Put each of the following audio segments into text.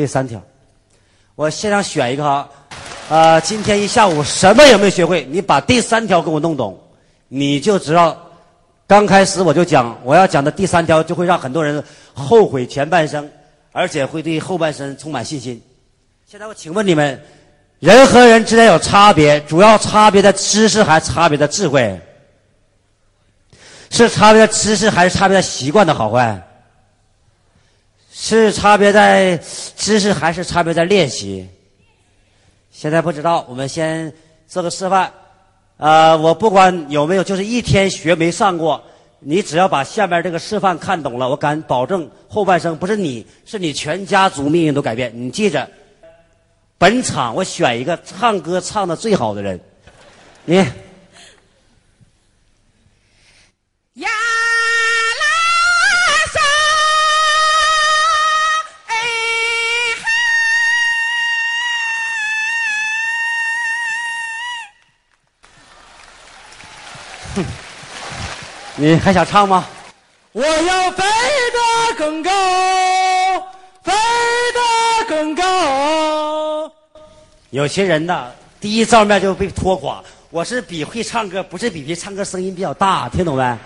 第三条，我现场选一个哈，呃，今天一下午什么也没学会，你把第三条给我弄懂，你就知道，刚开始我就讲我要讲的第三条就会让很多人后悔前半生，而且会对后半生充满信心。现在我请问你们，人和人之间有差别，主要差别的知识还是差别的智慧？是差别的知识还是差别的习惯的好坏？是差别在知识还是差别在练习？现在不知道，我们先做个示范。呃，我不管有没有，就是一天学没上过，你只要把下面这个示范看懂了，我敢保证后半生不是你，是你全家族命运都改变。你记着，本场我选一个唱歌唱的最好的人，你。你还想唱吗？我要飞得更高，飞得更高。有些人呐，第一照面就被拖垮。我是比会唱歌，不是比比唱歌声音比较大，听懂没？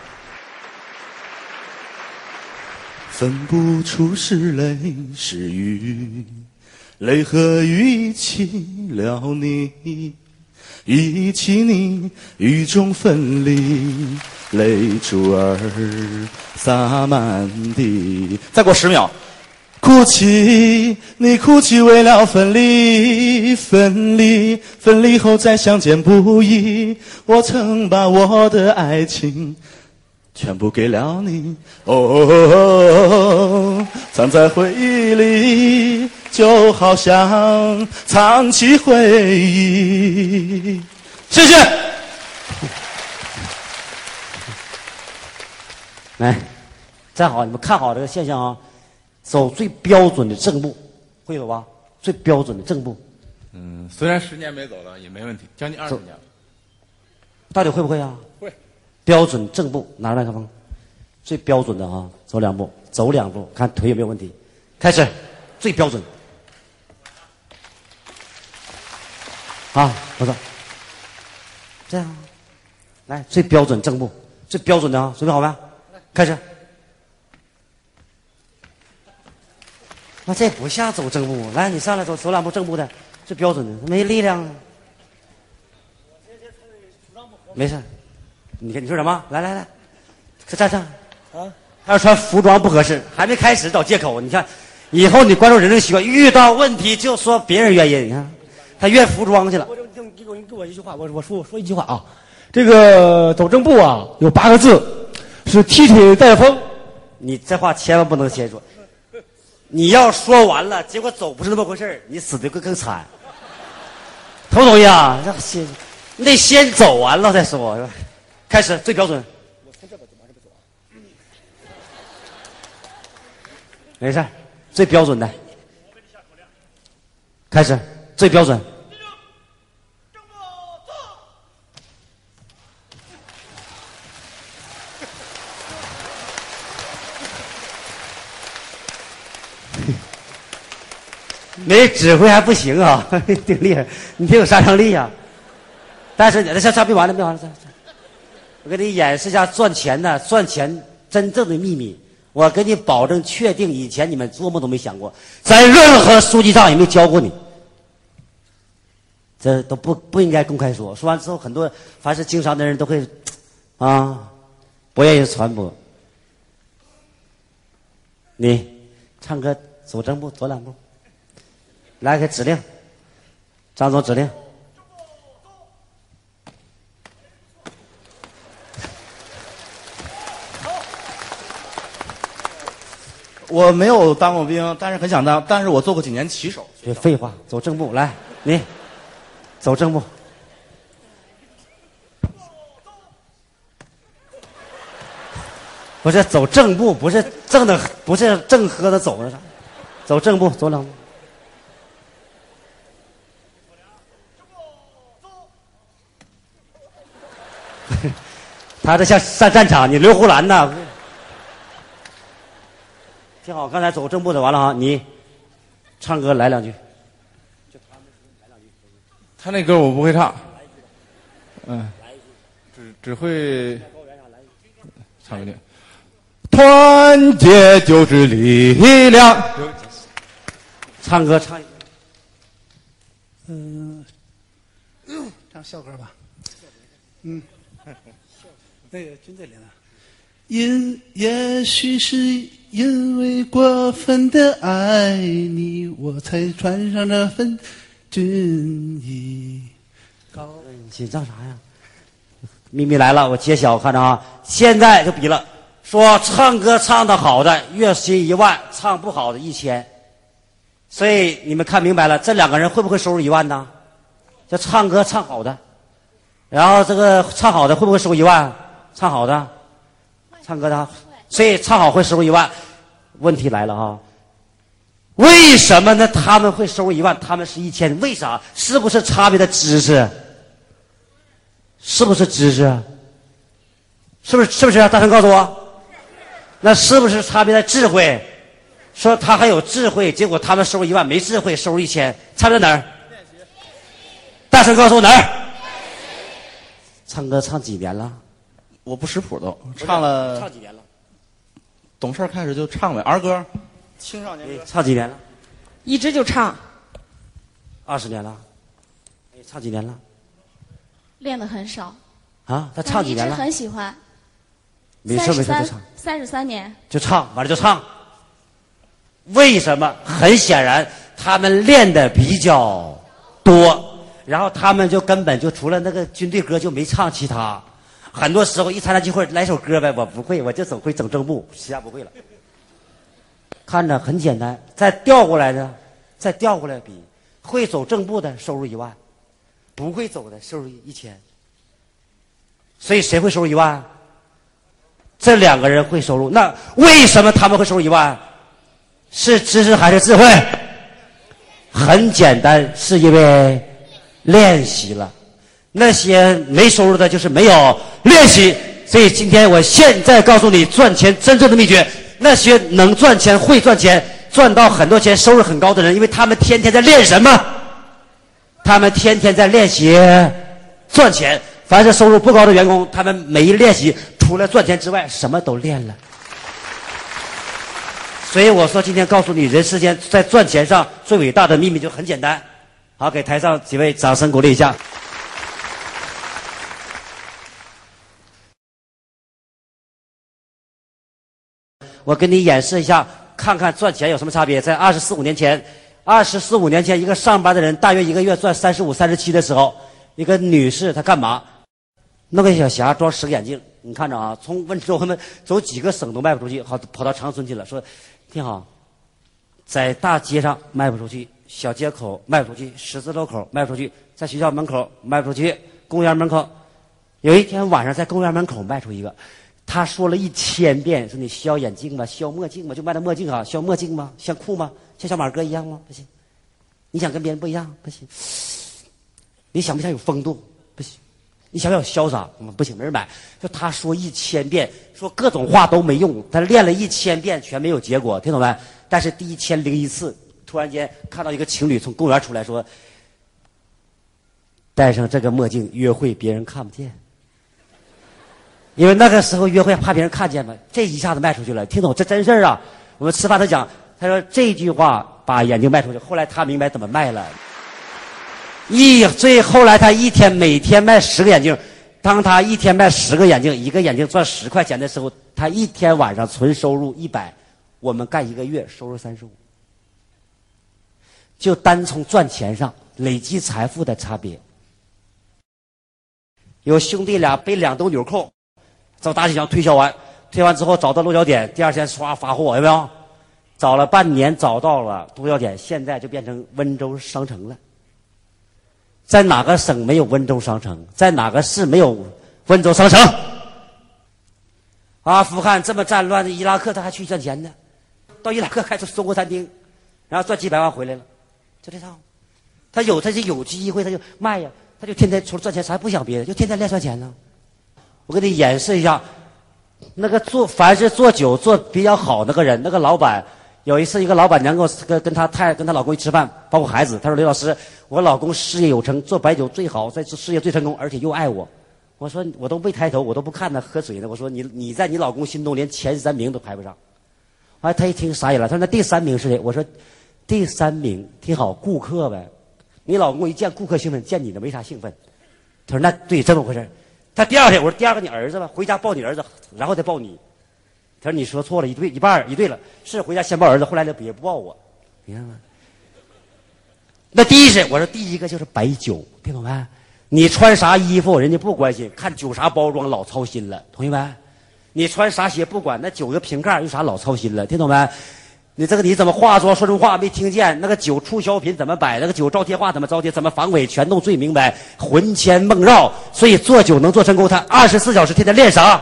分不出是泪是雨，泪和雨一起了你，一起你雨中分离，泪珠儿洒满地。再过十秒。哭泣，你哭泣为了分离，分离，分离后再相见不易。我曾把我的爱情全部给了你，哦，藏在回忆里，就好像藏起回忆。站好，你们看好这个现象啊。走最标准的正步，会走吧？最标准的正步。嗯，虽然十年没走了，也没问题，将近二十年了。到底会不会啊？会。标准正步，拿着麦克风，最标准的啊，走两步，走两步，看腿有没有问题。开始，最标准。啊，不错。这样，来，最标准正步，最标准的啊，准备好没？开始。那这不像走正步，来，你上来走走两步正步的，这标准的，没力量啊。没事，你看你说什么？来来来，站上。啊，他要穿服装不合适，还没开始找借口。你看，以后你关注人的习惯，遇到问题就说别人原因。你看，他怨服装去了。我你给我你给我一句话，我我说我说一句话啊，这个走正步啊有八个字，是踢腿带风。你这话千万不能先说。你要说完了，结果走不是那么回事你死的会更惨。同不同意啊？让先，你得先走完了再说，开始最标准。我从这边走，往这边走。没事最标准的。开始，最标准。没指挥还不行啊，挺厉害，你挺有杀伤力啊。但是你这下差别完了，没完了，我给你演示一下赚钱的赚钱真正的秘密。我给你保证，确定以前你们做梦都没想过，在任何书籍上也没教过你。这都不不应该公开说。说完之后，很多凡是经商的人都会啊，不愿意传播。你唱歌走正步，走两步。来个指令，张总指令。我没有当过兵，但是很想当，但是我做过几年骑手。别废话，走正步，来，你走正步。不是走正步，不是正的，不是正喝的走的啥？走正步，走两步。他这像上战场，你刘胡兰呐？挺好，刚才走正步的完了哈，你唱歌来两句。他那歌我不会唱，嗯，只只会唱一句。团结就是力量。唱歌唱一唱校歌吧。嗯，那个军队里呢。因也许是因为过分的爱你，我才穿上这份军衣。你紧张啥呀？秘密来了，我揭晓，看着啊！现在就比了，说唱歌唱的好的月薪一万，唱不好的一千。所以你们看明白了，这两个人会不会收入一万呢？就唱歌唱好的，然后这个唱好的会不会收入一万？唱好的，唱歌的，所以唱好会收入一万。问题来了啊！为什么呢？他们会收入一万，他们是一千，为啥？是不是差别的知识？是不是知识？是不是？是不是？啊大声告诉我，那是不是差别的智慧？说他还有智慧，结果他们收入一万，没智慧，收入一千，差在哪儿？大声告诉我哪儿？唱歌唱几年了？我不识谱都，唱了唱几年了？懂事儿开始就唱呗，儿歌，青少年哎歌。唱几年了？一直就唱，二十年了。哎，唱几年了？练的很少，啊，他唱几年了？但一直很喜欢。没事没事就唱，三十三年，就唱，完了就唱。为什么？很显然，他们练的比较多，然后他们就根本就除了那个军队歌就没唱其他。很多时候一参加聚会来首歌呗，我不会，我就总会整正步，其他不会了。看着很简单，再调过来呢，再调过来比，会走正步的收入一万，不会走的收入一千。所以谁会收入一万？这两个人会收入，那为什么他们会收入一万？是知识还是智慧？很简单，是因为练习了。那些没收入的，就是没有练习。所以今天我现在告诉你赚钱真正的秘诀：那些能赚钱、会赚钱、赚到很多钱、收入很高的人，因为他们天天在练什么？他们天天在练习赚钱。凡是收入不高的员工，他们每一练习，除了赚钱之外，什么都练了。所以我说，今天告诉你，人世间在赚钱上最伟大的秘密就很简单。好，给台上几位掌声鼓励一下。我给你演示一下，看看赚钱有什么差别。在二十四五年前，二十四五年前，一个上班的人大约一个月赚三十五、三十七的时候，一个女士她干嘛？弄个小匣装十个眼镜。你看着啊，从温州他们走几个省都卖不出去，好跑到长春去了。说，挺好，在大街上卖不出去，小街口卖不出去，十字路口卖不出去，在学校门口卖不出去，公园门口。有一天晚上在公园门口卖出一个，他说了一千遍，说你需要眼镜吗？需要墨镜吗，就卖的墨镜啊，需要墨镜吗？像酷吗？像小马哥一样吗？不行。你想跟别人不一样？不行。你想不想有风度？不行。你想不想潇洒？嗯，不行，没人买。就他说一千遍，说各种话都没用，他练了一千遍全没有结果，听懂没？但是第一千零一次，突然间看到一个情侣从公园出来说：“戴上这个墨镜约会，别人看不见。”因为那个时候约会怕别人看见嘛，这一下子卖出去了，听懂？这真事儿啊！我们吃饭他讲，他说这句话把眼镜卖出去，后来他明白怎么卖了。一最后来他一天每天卖十个眼镜，当他一天卖十个眼镜，一个眼镜赚十块钱的时候，他一天晚上纯收入一百，我们干一个月收入三十五。就单从赚钱上累积财富的差别。有兄弟俩背两兜纽扣，找大集团推销完，推完之后找到落脚点，第二天唰发货，有没有？找了半年找到了落脚点，现在就变成温州商城了。在哪个省没有温州商城？在哪个市没有温州商城？阿富汗这么战乱的伊拉克，他还去赚钱呢？到伊拉克开出中国餐厅，然后赚几百万回来了，就这套。他有他就有机会，他就卖呀，他就天天除了赚钱啥也不想别的，就天天练赚钱呢。我给你演示一下，那个做凡是做酒做比较好那个人，那个老板有一次，一个老板娘跟我跟跟她太跟她老公一吃饭，包括孩子，她说：“刘老师，我老公事业有成，做白酒最好，在事业最成功，而且又爱我。”我说：“我都没抬头，我都不看他喝水呢。”我说：“你你在你老公心中连前三名都排不上。”后来他一听傻眼了，他说：“那第三名是谁？”我说：“第三名挺好，顾客呗。你老公一见顾客兴奋，见你的没啥兴奋。”他说：“那对，这么回事他第二天我说：“第二个你儿子吧，回家抱你儿子，然后再抱你。”他说：“你说错了，一对一半一对了，是回家先抱儿子，后来呢也不抱我，你看吗？那第一是我说第一个就是白酒，听懂没？你穿啥衣服人家不关心，看酒啥包装老操心了，同意没？你穿啥鞋不管，那酒个瓶盖有啥老操心了，听懂没？你这个你怎么化妆说出话没听见？那个酒促销品怎么摆？那个酒招贴画怎么招贴？怎么防伪？全都最明白，魂牵梦绕。所以做酒能做成功，他二十四小时天天练啥？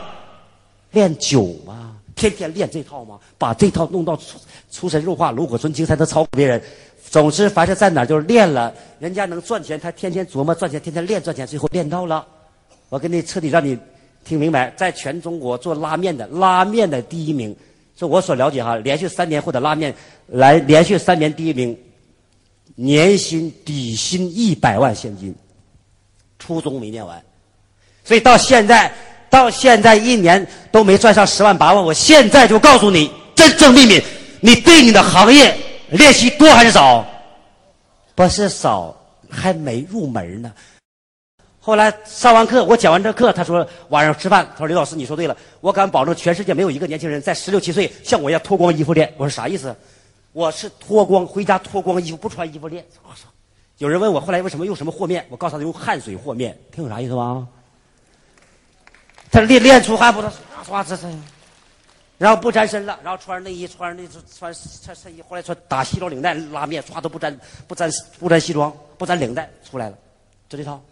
练酒吗，天天练这套吗，把这套弄到出出神入化、炉火纯青，才能超过别人。总之，凡是在哪就是练了，人家能赚钱，他天天琢磨赚钱，天天练赚钱，最后练到了。我给你彻底让你听明白，在全中国做拉面的拉面的第一名，就我所了解哈，连续三年获得拉面来连续三年第一名，年薪底薪一百万现金，初中没念完，所以到现在到现在一年都没赚上十万八万。我现在就告诉你真正秘密，你对你的行业。练习多还是少？不是少，还没入门呢。后来上完课，我讲完这课，他说晚上吃饭，他说刘老师你说对了，我敢保证全世界没有一个年轻人在十六七岁像我一样脱光衣服练。我说啥意思？我是脱光回家脱光衣服不穿衣服练。有人问我后来为什么用什么和面？我告诉他用汗水和面，听懂啥意思吗？他练练出汗不？他唰这这。然后不沾身了，然后穿上内衣，穿上那穿穿衬衣，后来穿打西装领带拉面，唰都不沾不沾不沾西装，不沾领带出来了，就这套。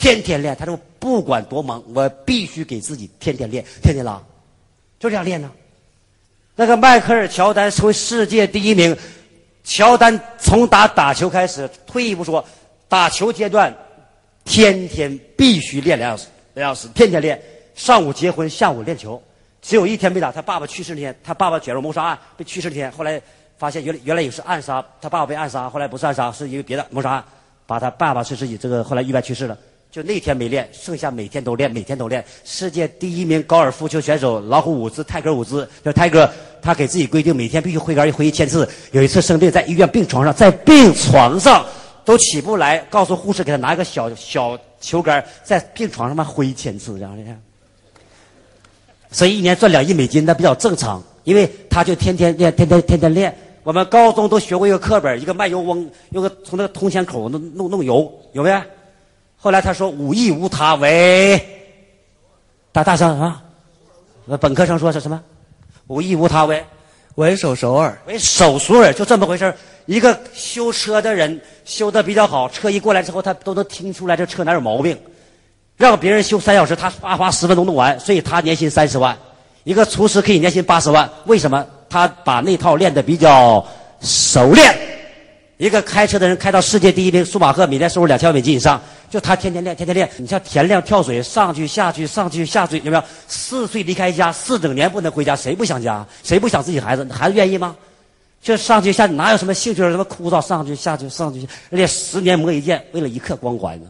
天天练，他说不管多忙，我必须给自己天天练，天天拉，就这样练呢。那个迈克尔乔丹成为世界第一名，乔丹从打打球开始，退一步说，打球阶段，天天必须练两小时，两小时，天天练，上午结婚，下午练球。只有一天没打，他爸爸去世那天，他爸爸卷入谋杀案被去世那天，后来发现原来原来也是暗杀，他爸爸被暗杀，后来不是暗杀，是因为别的谋杀案，把他爸爸是自己这个后来意外去世了，就那天没练，剩下每天都练，每天都练。世界第一名高尔夫球选手老虎伍兹泰戈伍兹，叫泰戈，他给自己规定每天必须挥杆挥一千次。有一次生病在医院病床上，在病床上都起不来，告诉护士给他拿一个小小球杆，在病床上面挥一千次，这样的。所以一年赚两亿美金，那比较正常，因为他就天天练，天天天天练。我们高中都学过一个课本，一个卖油翁，用个从那个铜钱口弄弄弄油，有没有？后来他说无艺无他，为大大声啊！本科生说是什么？无艺无他，为为手熟尔，为手熟尔，就这么回事一个修车的人修的比较好，车一过来之后，他都能听出来这车哪有毛病。让别人修三小时，他花花十分钟弄完，所以他年薪三十万。一个厨师可以年薪八十万，为什么？他把那套练得比较熟练。一个开车的人开到世界第一名，舒马赫每年收入两千万美金以上，就他天天练，天天练。你像田亮跳水，上去下去上去下去，有没有？四岁离开家，四整年不能回家，谁不想家？谁不想自己孩子？孩子愿意吗？就上去下去，哪有什么兴趣？什么枯燥？上去下去上去，而且十年磨一剑，为了一刻光环呢？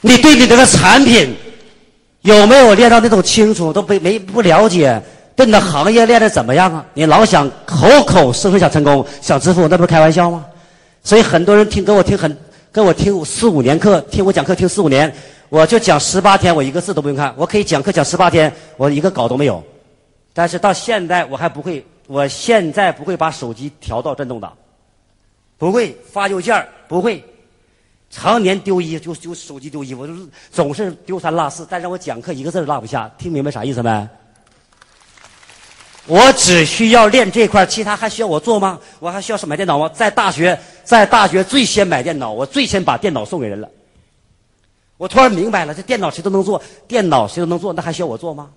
你对你这个产品有没有练到那种清楚？都没没不了解，对你的行业练的怎么样啊？你老想口口声声想成功、想致富，那不是开玩笑吗？所以很多人听跟我听很跟我听四五年课，听我讲课听四五年，我就讲十八天，我一个字都不用看，我可以讲课讲十八天，我一个稿都没有。但是到现在我还不会，我现在不会把手机调到震动档，不会发邮件不会。常年丢衣就就手机丢衣服，就是总是丢三落四。但让我讲课一个字落不下，听明白啥意思没？我只需要练这块，其他还需要我做吗？我还需要是买电脑吗？在大学，在大学最先买电脑，我最先把电脑送给人了。我突然明白了，这电脑谁都能做，电脑谁都能做，那还需要我做吗？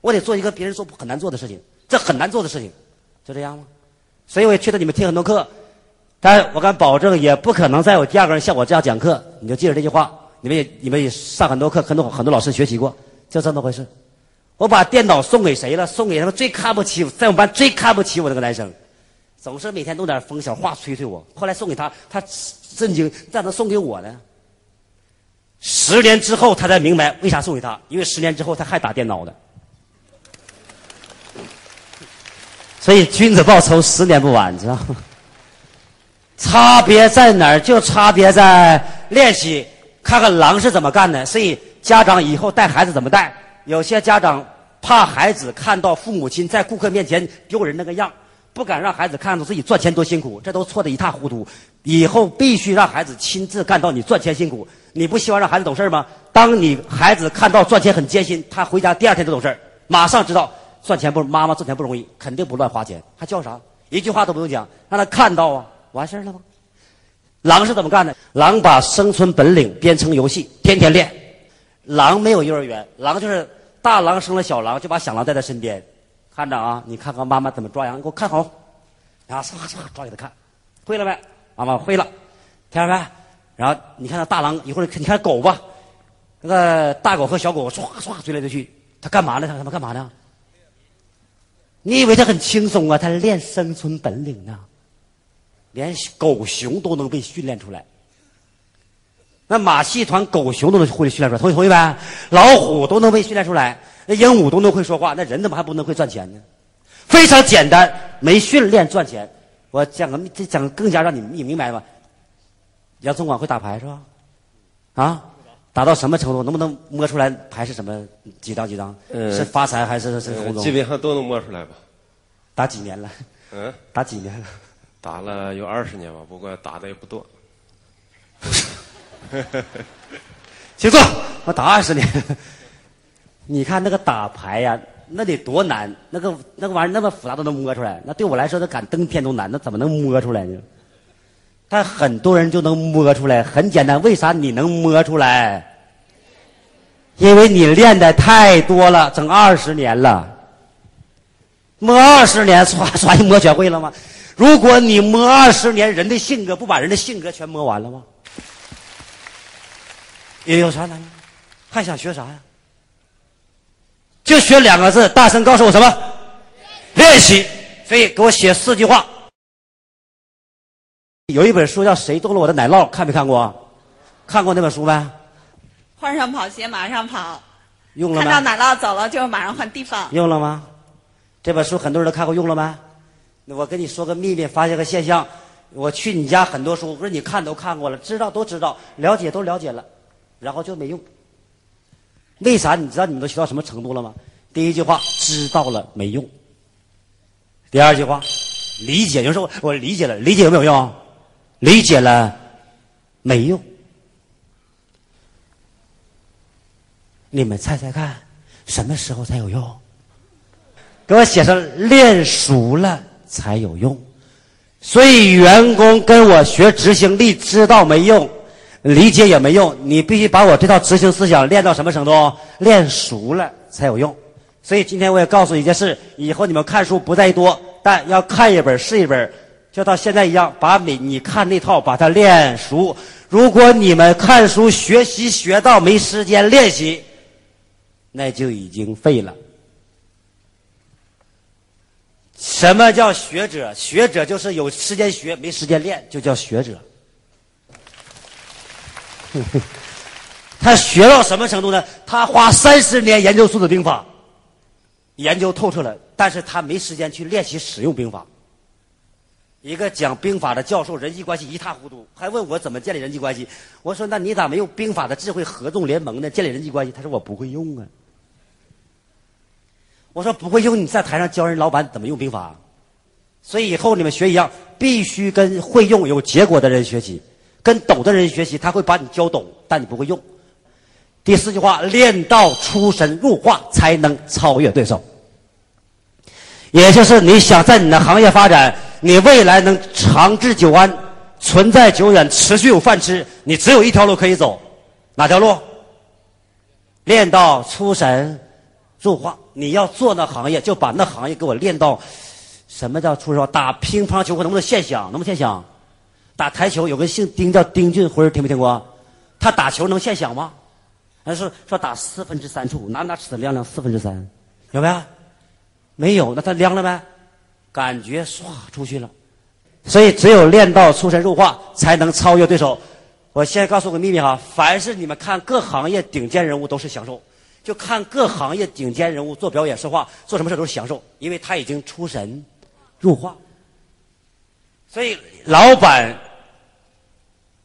我得做一个别人做很难做的事情，这很难做的事情，就这样吗？所以我也觉得你们听很多课。但我敢保证，也不可能再有第二个人像我这样讲课。你就记着这句话，你们也你们也上很多课，很多很多老师学习过，就这么回事。我把电脑送给谁了？送给他们最看不起，在我们班最看不起我那个男生，总是每天弄点风小话吹吹我。后来送给他，他震惊，咋能送给我呢？十年之后，他才明白为啥送给他，因为十年之后他还打电脑呢。所以君子报仇，十年不晚，知道吗？差别在哪儿？就差别在练习，看看狼是怎么干的。所以家长以后带孩子怎么带？有些家长怕孩子看到父母亲在顾客面前丢人那个样，不敢让孩子看到自己赚钱多辛苦，这都错得一塌糊涂。以后必须让孩子亲自看到你赚钱辛苦。你不希望让孩子懂事吗？当你孩子看到赚钱很艰辛，他回家第二天就懂事马上知道赚钱不妈妈赚钱不容易，肯定不乱花钱。还叫啥？一句话都不用讲，让他看到啊，完事儿了吗？狼是怎么干的？狼把生存本领编成游戏，天天练。狼没有幼儿园，狼就是大狼生了小狼，就把小狼带在身边，看着啊，你看看妈妈怎么抓羊，给我看好，然后唰唰抓给他看，会了没？妈妈会了，听见没？然后你看那大狼一会儿，你看狗吧，那个大狗和小狗唰唰追来追去，它干嘛呢？它他妈干嘛呢？你以为它很轻松啊？它练生存本领呢。连狗熊都能被训练出来，那马戏团狗熊都能会训练出来，同意同意呗？老虎都能被训练出来，那鹦鹉都能会说话，那人怎么还不能会赚钱呢？非常简单，没训练赚钱。我讲个这讲更加让你你明白吧？杨总管会打牌是吧？啊，打到什么程度？能不能摸出来牌是什么几张几张？嗯是发财还是是红中？基本上都能摸出来吧。打几年了？嗯，打几年了？打了有二十年吧，不过打的也不多。请坐，我打二十年。你看那个打牌呀、那得多难，那个那个玩意儿那么复杂都能摸出来，那对我来说，那敢登天都难，那怎么能摸出来呢？但很多人就能摸出来，很简单，为啥你能摸出来？因为你练的太多了，整二十年了，摸二十年，唰唰一摸全会了吗？如果你摸二十年，人的性格不把人的性格全摸完了吗？也有啥难的？还想学啥呀？就学两个字，大声告诉我什么？练习。所以给我写四句话。有一本书叫《谁动了我的奶酪》，看没看过？看过那本书没？换上跑鞋马上跑，用了吗？看到奶酪走了就马上换地方。用了吗？这本书很多人都看过，用了吗？那我跟你说个秘密，发现个现象。我去你家很多书，我说你看都看过了，知道都知道，了解都了解了，然后就没用。为啥？你知道你们都学到什么程度了吗？第一句话知道了没用。第二句话理解，有人说我我理解了，理解有没有用？理解了没用。你们猜猜看，什么时候才有用？给我写上练熟了才有用。所以员工跟我学执行力，知道没用，理解也没用。你必须把我这套执行思想练到什么程度？练熟了才有用。所以今天我也告诉你一件事：以后你们看书不在多，但要看一本是一本，就到现在一样，把你你看那套把它练熟。如果你们看书学习学到没时间练习，那就已经废了。什么叫学者？学者就是有时间学，没时间练，就叫学者。他学到什么程度呢？他花三十年研究《孙子兵法》，研究透彻了，但是他没时间去练习使用兵法。一个讲兵法的教授，人际关系一塌糊涂，还问我怎么建立人际关系。我说：“那你咋没用兵法的智慧合纵联盟呢？建立人际关系？”他说：“我不会用啊。”我说：“不会用，你在台上教人老板怎么用兵法？”所以以后你们学一样，必须跟会用有结果的人学习，跟懂的人学习，他会把你教懂，但你不会用。第四句话，练到出神入化，才能超越对手。也就是你想在你的行业发展，你未来能长治久安、存在久远、持续有饭吃，你只有一条路可以走，哪条路？练到出神入化。你要做那行业，就把那行业给我练到。什么叫出神？打乒乓球我能不能现想？能不能现想？打台球有个姓丁叫丁俊晖，听没听过？他打球能现响吗？他说说打四分之三处，拿拿尺子量量四分之三，有没有？没有，那他亮了没？感觉唰出去了。所以只有练到出神入化，才能超越对手。我先告诉个秘密哈，凡是你们看各行业顶尖人物都是享受，就看各行业顶尖人物做表演说话，做什么事都是享受，因为他已经出神入化。所以老板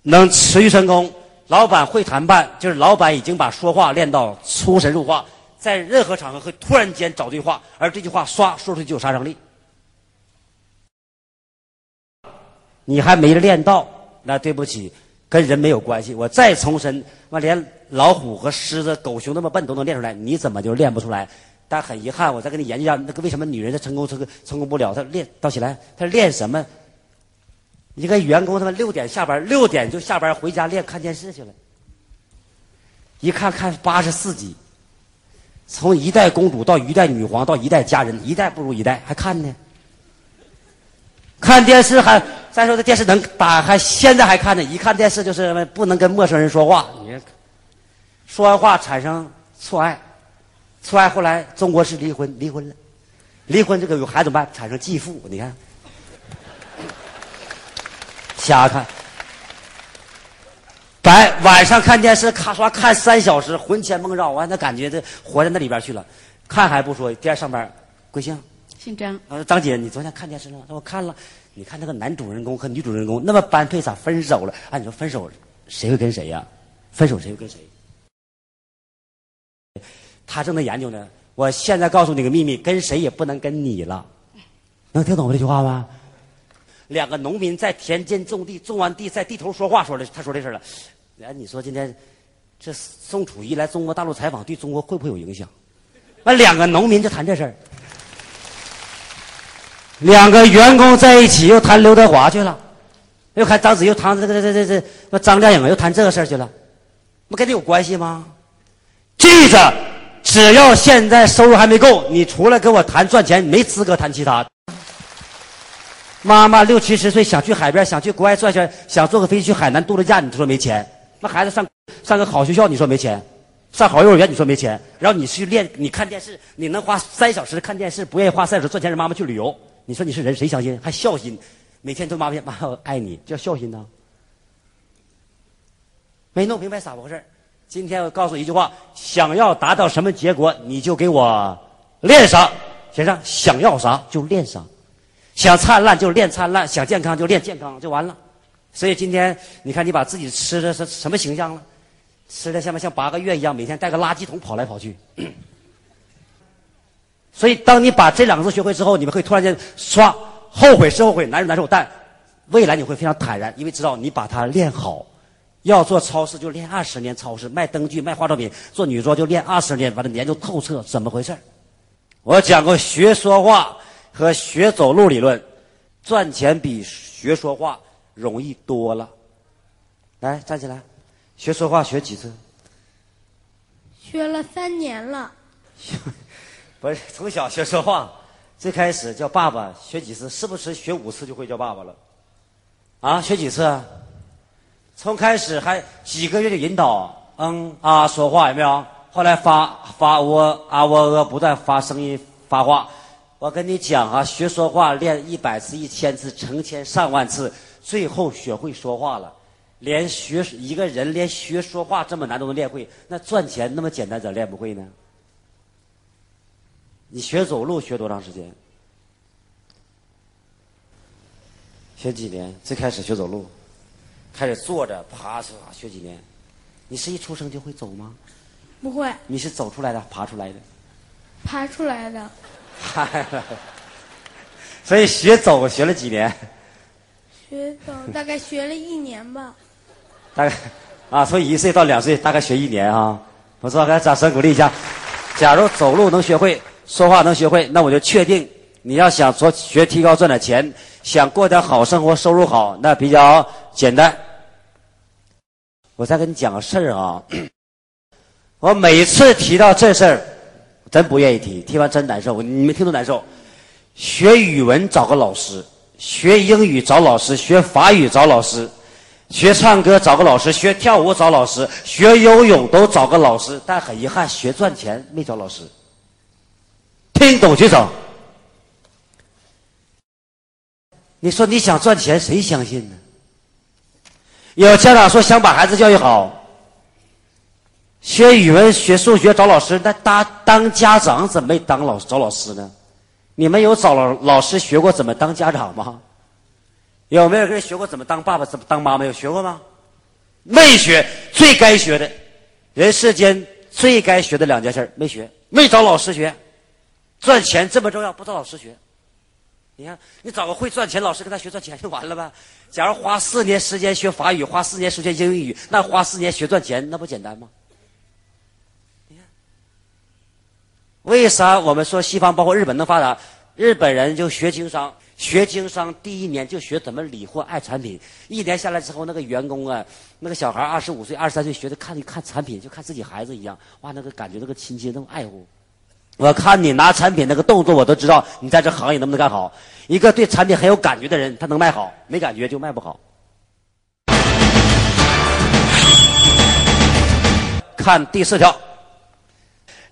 能持续成功，老板会谈判，就是老板已经把说话练到出神入化，在任何场合会突然间找对话，而这句话唰说出去就有杀伤力。你还没练到，那对不起，跟人没有关系。我再重申，那连老虎和狮子、狗熊那么笨都能练出来，你怎么就练不出来？但很遗憾，我再跟你研究一下，那个为什么女人她成功成功成功不了？她练到起来，她练什么？一个员工他妈六点下班，六点就下班回家练看电视去了。一看看八十四集，从一代公主到一代女皇到一代佳人，一代不如一代，还看呢？看电视还再说这电视能打还现在还看呢？一看电视就是不能跟陌生人说话。你说完话产生错爱，错爱后来中国是离婚，离婚了，离婚这个有孩子怎么办？产生继父，你看。瞎看，白晚上看电视，咔刷看三小时，魂牵梦绕，完那感觉这活在那里边去了。看还不说，第二上班，贵姓？姓张。呃，张姐，你昨天看电视了吗？我看了。你看那个男主人公和女主人公那么般配，咋分手了？啊，你说分手，谁会跟谁呀？分手谁会跟谁？他正在研究呢。我现在告诉你个秘密，跟谁也不能跟你了。能听懂我这句话吗？两个农民在田间种地，种完地在地头说话，说的他说这事了。哎，你说今天这宋楚瑜来中国大陆采访，对中国会不会有影响？那，两个农民就谈这事儿，两个员工在一起又谈刘德华去了，又看张子，又谈这个这这这这张靓颖又谈这个事儿去了，不跟你有关系吗？记着，只要现在收入还没够，你除了跟我谈赚钱，没资格谈其他。妈妈六七十岁想去海边，想去国外转圈，想坐个飞机去海南度个假，你说没钱？那孩子上上个好学校，你说没钱？上好幼儿园，你说没钱？然后你去练，你看电视，你能花三小时看电视，不愿意花三小时赚钱让妈妈去旅游，你说你是人谁相信？还孝心，每天都妈妈妈我爱你，叫孝心呢？没弄明白咋回事今天我告诉你一句话：想要达到什么结果，你就给我练啥，先生，想要啥就练啥。想灿烂就练灿烂，想健康就练健康，就完了。所以今天你看，你把自己吃的是什么形象了？吃的像不像八个月一样，每天带个垃圾桶跑来跑去。所以，当你把这两个字学会之后，你们会突然间刷后悔是后悔，难受难受，但未来你会非常坦然，因为知道你把它练好。要做超市就练二十年超市，卖灯具卖化妆品，做女装就练二十年，把它研究透彻，怎么回事我讲过学说话。和学走路理论，赚钱比学说话容易多了。来，站起来，学说话学几次？学了三年了。不是从小学说话，最开始叫爸爸，学几次？是不是学五次就会叫爸爸了？啊，学几次？从开始还几个月就引导，嗯啊说话有没有？后来发发我啊我呃不断发声音发话。我跟你讲啊，学说话练一百次、一千次、成千上万次，最后学会说话了。连学一个人连学说话这么难都能练会，那赚钱那么简单，咋练不会呢？你学走路学多长时间？学几年？最开始学走路，开始坐着、爬着学几年？你是一出生就会走吗？不会。你是走出来的，爬出来的？爬出来的。嗨，所以学走学了几年？学走大概学了一年吧。大概啊，从一岁到两岁，大概学一年啊。不错，给他掌声鼓励一下。假如走路能学会，说话能学会，那我就确定你要想做学提高赚点钱，想过点好生活，收入好，那比较简单。我再跟你讲个事儿啊，我每次提到这事儿。真不愿意提，提完真难受。你们听都难受。学语文找个老师，学英语找老师，学法语找老师，学唱歌找个老师，学跳舞找老师，学游泳都找个老师。但很遗憾，学赚钱没找老师。听懂举手。你说你想赚钱，谁相信呢？有家长说想把孩子教育好，学语文、学数学找老师，那当当家长怎么没当老找老师呢？你们有找老老师学过怎么当家长吗？有没有人学过怎么当爸爸、怎么当妈妈？有学过吗？没学，最该学的，人世间最该学的两件事没学，没找老师学，赚钱这么重要，不找老师学。你看，你找个会赚钱老师跟他学赚钱就完了呗。假如花四年时间学法语，花四年时间英语，那花四年学赚钱，那不简单吗？你看，为啥我们说西方包括日本能发达？日本人就学经商，学经商第一年就学怎么理货、爱产品。一年下来之后，那个员工啊，那个小孩二十五岁、二十三岁，学的看一看产品，就看自己孩子一样，哇，那个感觉，那个亲切，那种爱护。我看你拿产品那个动作，我都知道你在这行业能不能干好。一个对产品很有感觉的人，他能卖好；没感觉就卖不好。看第四条，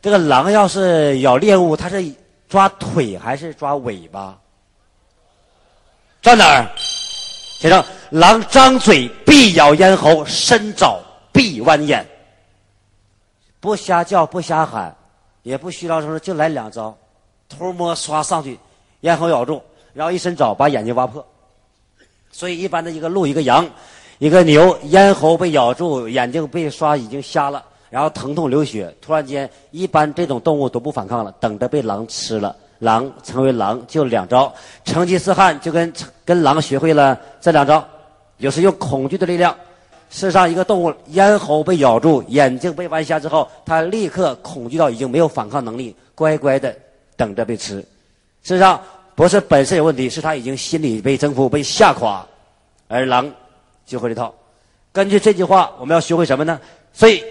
这个狼要是咬猎物，它是抓腿还是抓尾巴？抓哪儿？先生，狼张嘴必咬咽喉，伸爪必剜眼，不瞎叫，不瞎喊。也不虚张声势，就来两招，偷摸刷上去，咽喉咬住，然后一伸爪把眼睛挖破。所以一般的一个鹿、一个羊、一个牛，咽喉被咬住，眼睛被刷已经瞎了，然后疼痛流血，突然间，一般这种动物都不反抗了，等着被狼吃了。狼成为狼就两招，成吉思汗就跟跟狼学会了这两招，就是用恐惧的力量。世上一个动物咽喉被咬住，眼睛被剜瞎之后，它立刻恐惧到已经没有反抗能力，乖乖的等着被吃。事实上不是本身有问题，是他已经心理被征服、被吓垮，而狼就会这套。根据这句话，我们要学会什么呢？所以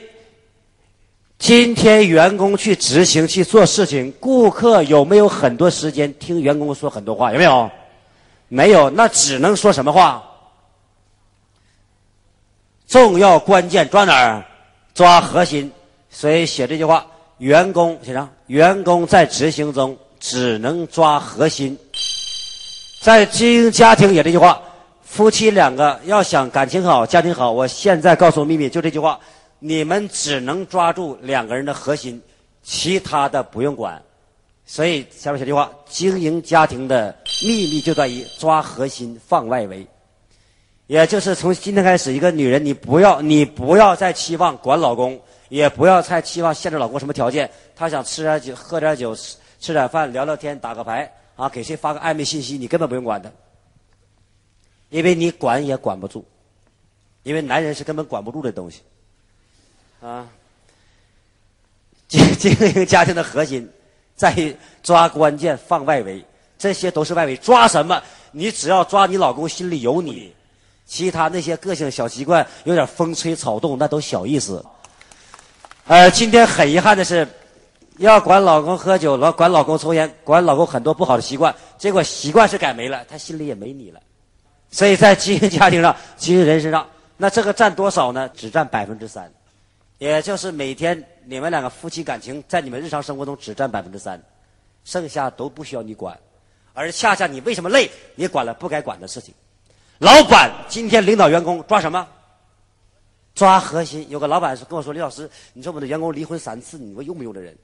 今天员工去执行去做事情，顾客有没有很多时间听员工说很多话？有没有？没有，那只能说什么话？重要关键抓哪儿？抓核心。所以写这句话，员工写上，员工在执行中只能抓核心。在经营家庭也这句话，夫妻两个要想感情好、家庭好，我现在告诉秘密，就这句话，你们只能抓住两个人的核心，其他的不用管。所以下面写句话，经营家庭的秘密就在于抓核心，放外围。也就是从今天开始，一个女人，你不要，你不要再期望管老公，也不要再期望限制老公什么条件。他想吃点酒，喝点酒，吃吃点饭，聊聊天，打个牌，啊，给谁发个暧昧信息，你根本不用管他，因为你管也管不住，因为男人是根本管不住的东西，啊。经 经营家庭的核心在于抓关键，放外围，这些都是外围。抓什么？你只要抓你老公心里有你。其他那些个性小习惯，有点风吹草动，那都小意思。呃，今天很遗憾的是，要管老公喝酒，老管老公抽烟，管老公很多不好的习惯，结果习惯是改没了，他心里也没你了。所以在经营家庭上、经营人身上，那这个占多少呢？只占百分之三，也就是每天你们两个夫妻感情在你们日常生活中只占百分之三，剩下都不需要你管，而恰恰你为什么累？你管了不该管的事情。老板今天领导员工抓什么？抓核心。有个老板跟我说：“李老师，你说我们的员工离婚三次，你说用不用这人？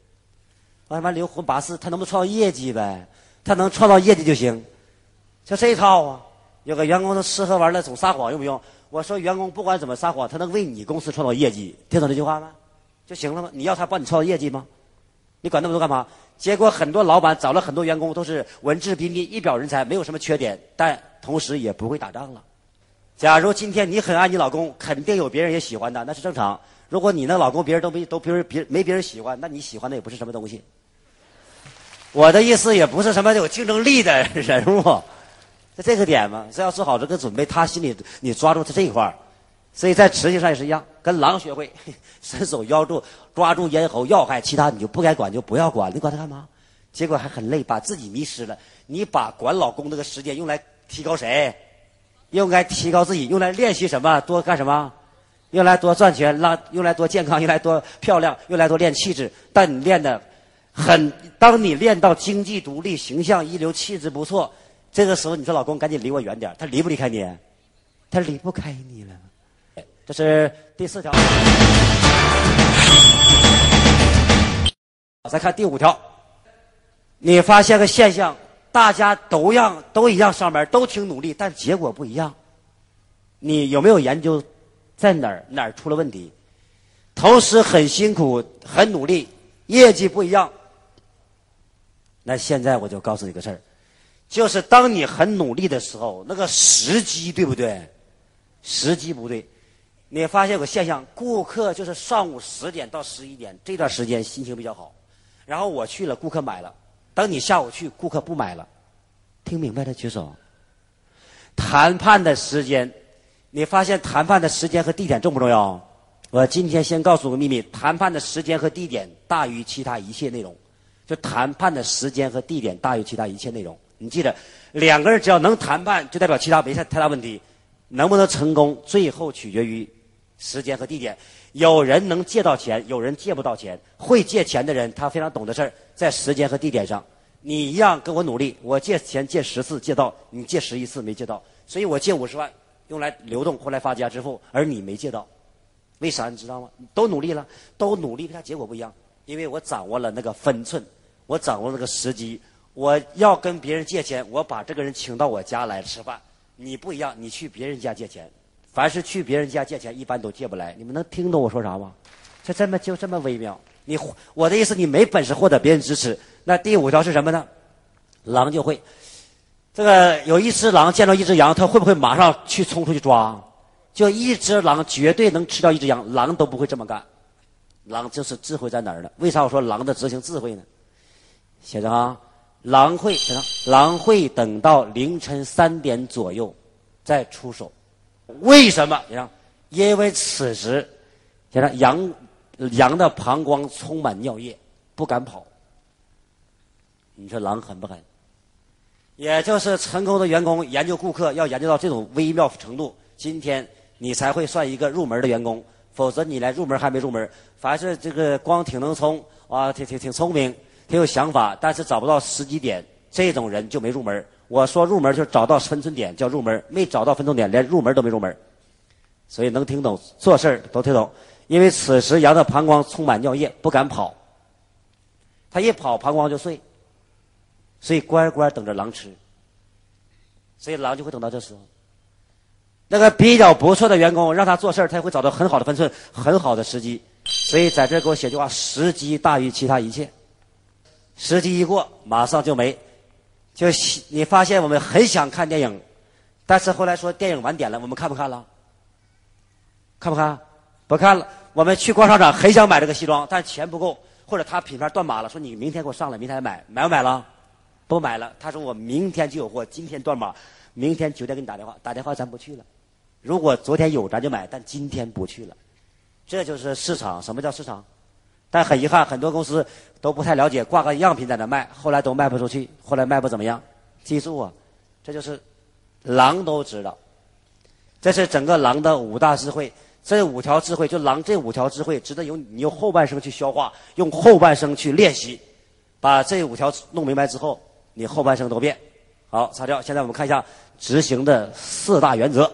我他妈离婚八次，他能不能创造业绩呗？他能创造业绩就行。就这一套啊。有个员工他吃喝玩乐总撒谎，用不用？我说员工不管怎么撒谎，他能为你公司创造业绩，听懂这句话吗？就行了吗？你要他帮你创造业绩吗？你管那么多干嘛？结果很多老板找了很多员工，都是文质彬彬、一表人才，没有什么缺点，但。同时也不会打仗了。假如今天你很爱你老公，肯定有别人也喜欢的，那是正常。如果你那老公别人都没都别人别没别人喜欢，那你喜欢的也不是什么东西。我的意思也不是什么有竞争力的人物，在这个点嘛，是要做好这个准备。他心里你抓住他这一块儿所以在执行上也是一样，跟狼学会，伸手咬住抓住咽喉要害，其他你就不该管就不要管，你管他干嘛？结果还很累，把自己迷失了。你把管老公这个时间用来。提高谁？用来提高自己，用来练习什么？多干什么？用来多赚钱，让用来多健康，用来多漂亮，用来多练气质。但你练的很，当你练到经济独立、形象一流、气质不错，这个时候你说老公赶紧离我远点，他离不离开你？他离不开你了。这是第四条。再看第五条，你发现个现象，大家都样都一样上班，都挺努力，但结果不一样。你有没有研究在哪儿哪儿出了问题？同时很辛苦很努力，业绩不一样。那现在我就告诉你个事儿，就是当你很努力的时候，那个时机对不对？时机不对。你发现有个现象，顾客就是上午十点到十一点这段时间心情比较好，然后我去了，顾客买了。等你下午去，顾客不买了。听明白的举手。谈判的时间，你发现谈判的时间和地点重不重要？我今天先告诉个秘密：谈判的时间和地点大于其他一切内容。就谈判的时间和地点大于其他一切内容。你记得，两个人只要能谈判，就代表其他没太太大问题。能不能成功，最后取决于。时间和地点，有人能借到钱，有人借不到钱。会借钱的人，他非常懂的事儿，在时间和地点上，你一样跟我努力。我借钱借十次借到，你借十一次没借到，所以我借五十万用来流动，后来发家致富，而你没借到，为啥你知道吗？都努力了，都努力，为啥结果不一样，因为我掌握了那个分寸，我掌握那个时机。我要跟别人借钱，我把这个人请到我家来吃饭，你不一样，你去别人家借钱。凡是去别人家借钱，一般都借不来。你们能听懂我说啥吗？就这么就这么微妙。你我的意思，你没本事获得别人支持。那第五条是什么呢？狼就会，这个有一只狼见到一只羊，它会不会马上去冲出去抓？就一只狼绝对能吃掉一只羊，狼都不会这么干。狼就是智慧在哪儿呢？为啥我说狼的执行智慧呢？写着啊，狼会，狼会等到凌晨三点左右再出手。为什么？你看，因为此时，现在羊羊的膀胱充满尿液，不敢跑。你说狼狠不狠？也就是成功的员工研究顾客要研究到这种微妙程度，今天你才会算一个入门的员工。否则你连入门还没入门。凡是这个光挺能冲啊，挺挺挺聪明，挺有想法，但是找不到时机点，这种人就没入门。我说入门就是找到分寸点叫入门，没找到分寸点连入门都没入门，所以能听懂做事都听懂。因为此时羊的膀胱充满尿液，不敢跑，他一跑膀胱就碎，所以乖乖等着狼吃，所以狼就会等到这时候。那个比较不错的员工让他做事，他会找到很好的分寸，很好的时机。所以在这给我写句话：时机大于其他一切，时机一过马上就没。就你发现我们很想看电影，但是后来说电影晚点了，我们看不看了？看不看？不看了。我们去逛商场，很想买这个西装，但钱不够，或者他品牌断码了，说你明天给我上来，明天买，买不买了？不买了。他说我明天就有货，今天断码，明天九点给你打电话，打电话咱不去了。如果昨天有咱就买，但今天不去了。这就是市场。什么叫市场？但很遗憾，很多公司都不太了解，挂个样品在那卖，后来都卖不出去，后来卖不怎么样。记住啊，这就是狼都知道，这是整个狼的五大智慧。这五条智慧，就狼这五条智慧，值得用你用后半生去消化，用后半生去练习，把这五条弄明白之后，你后半生都变。好，擦掉。现在我们看一下执行的四大原则。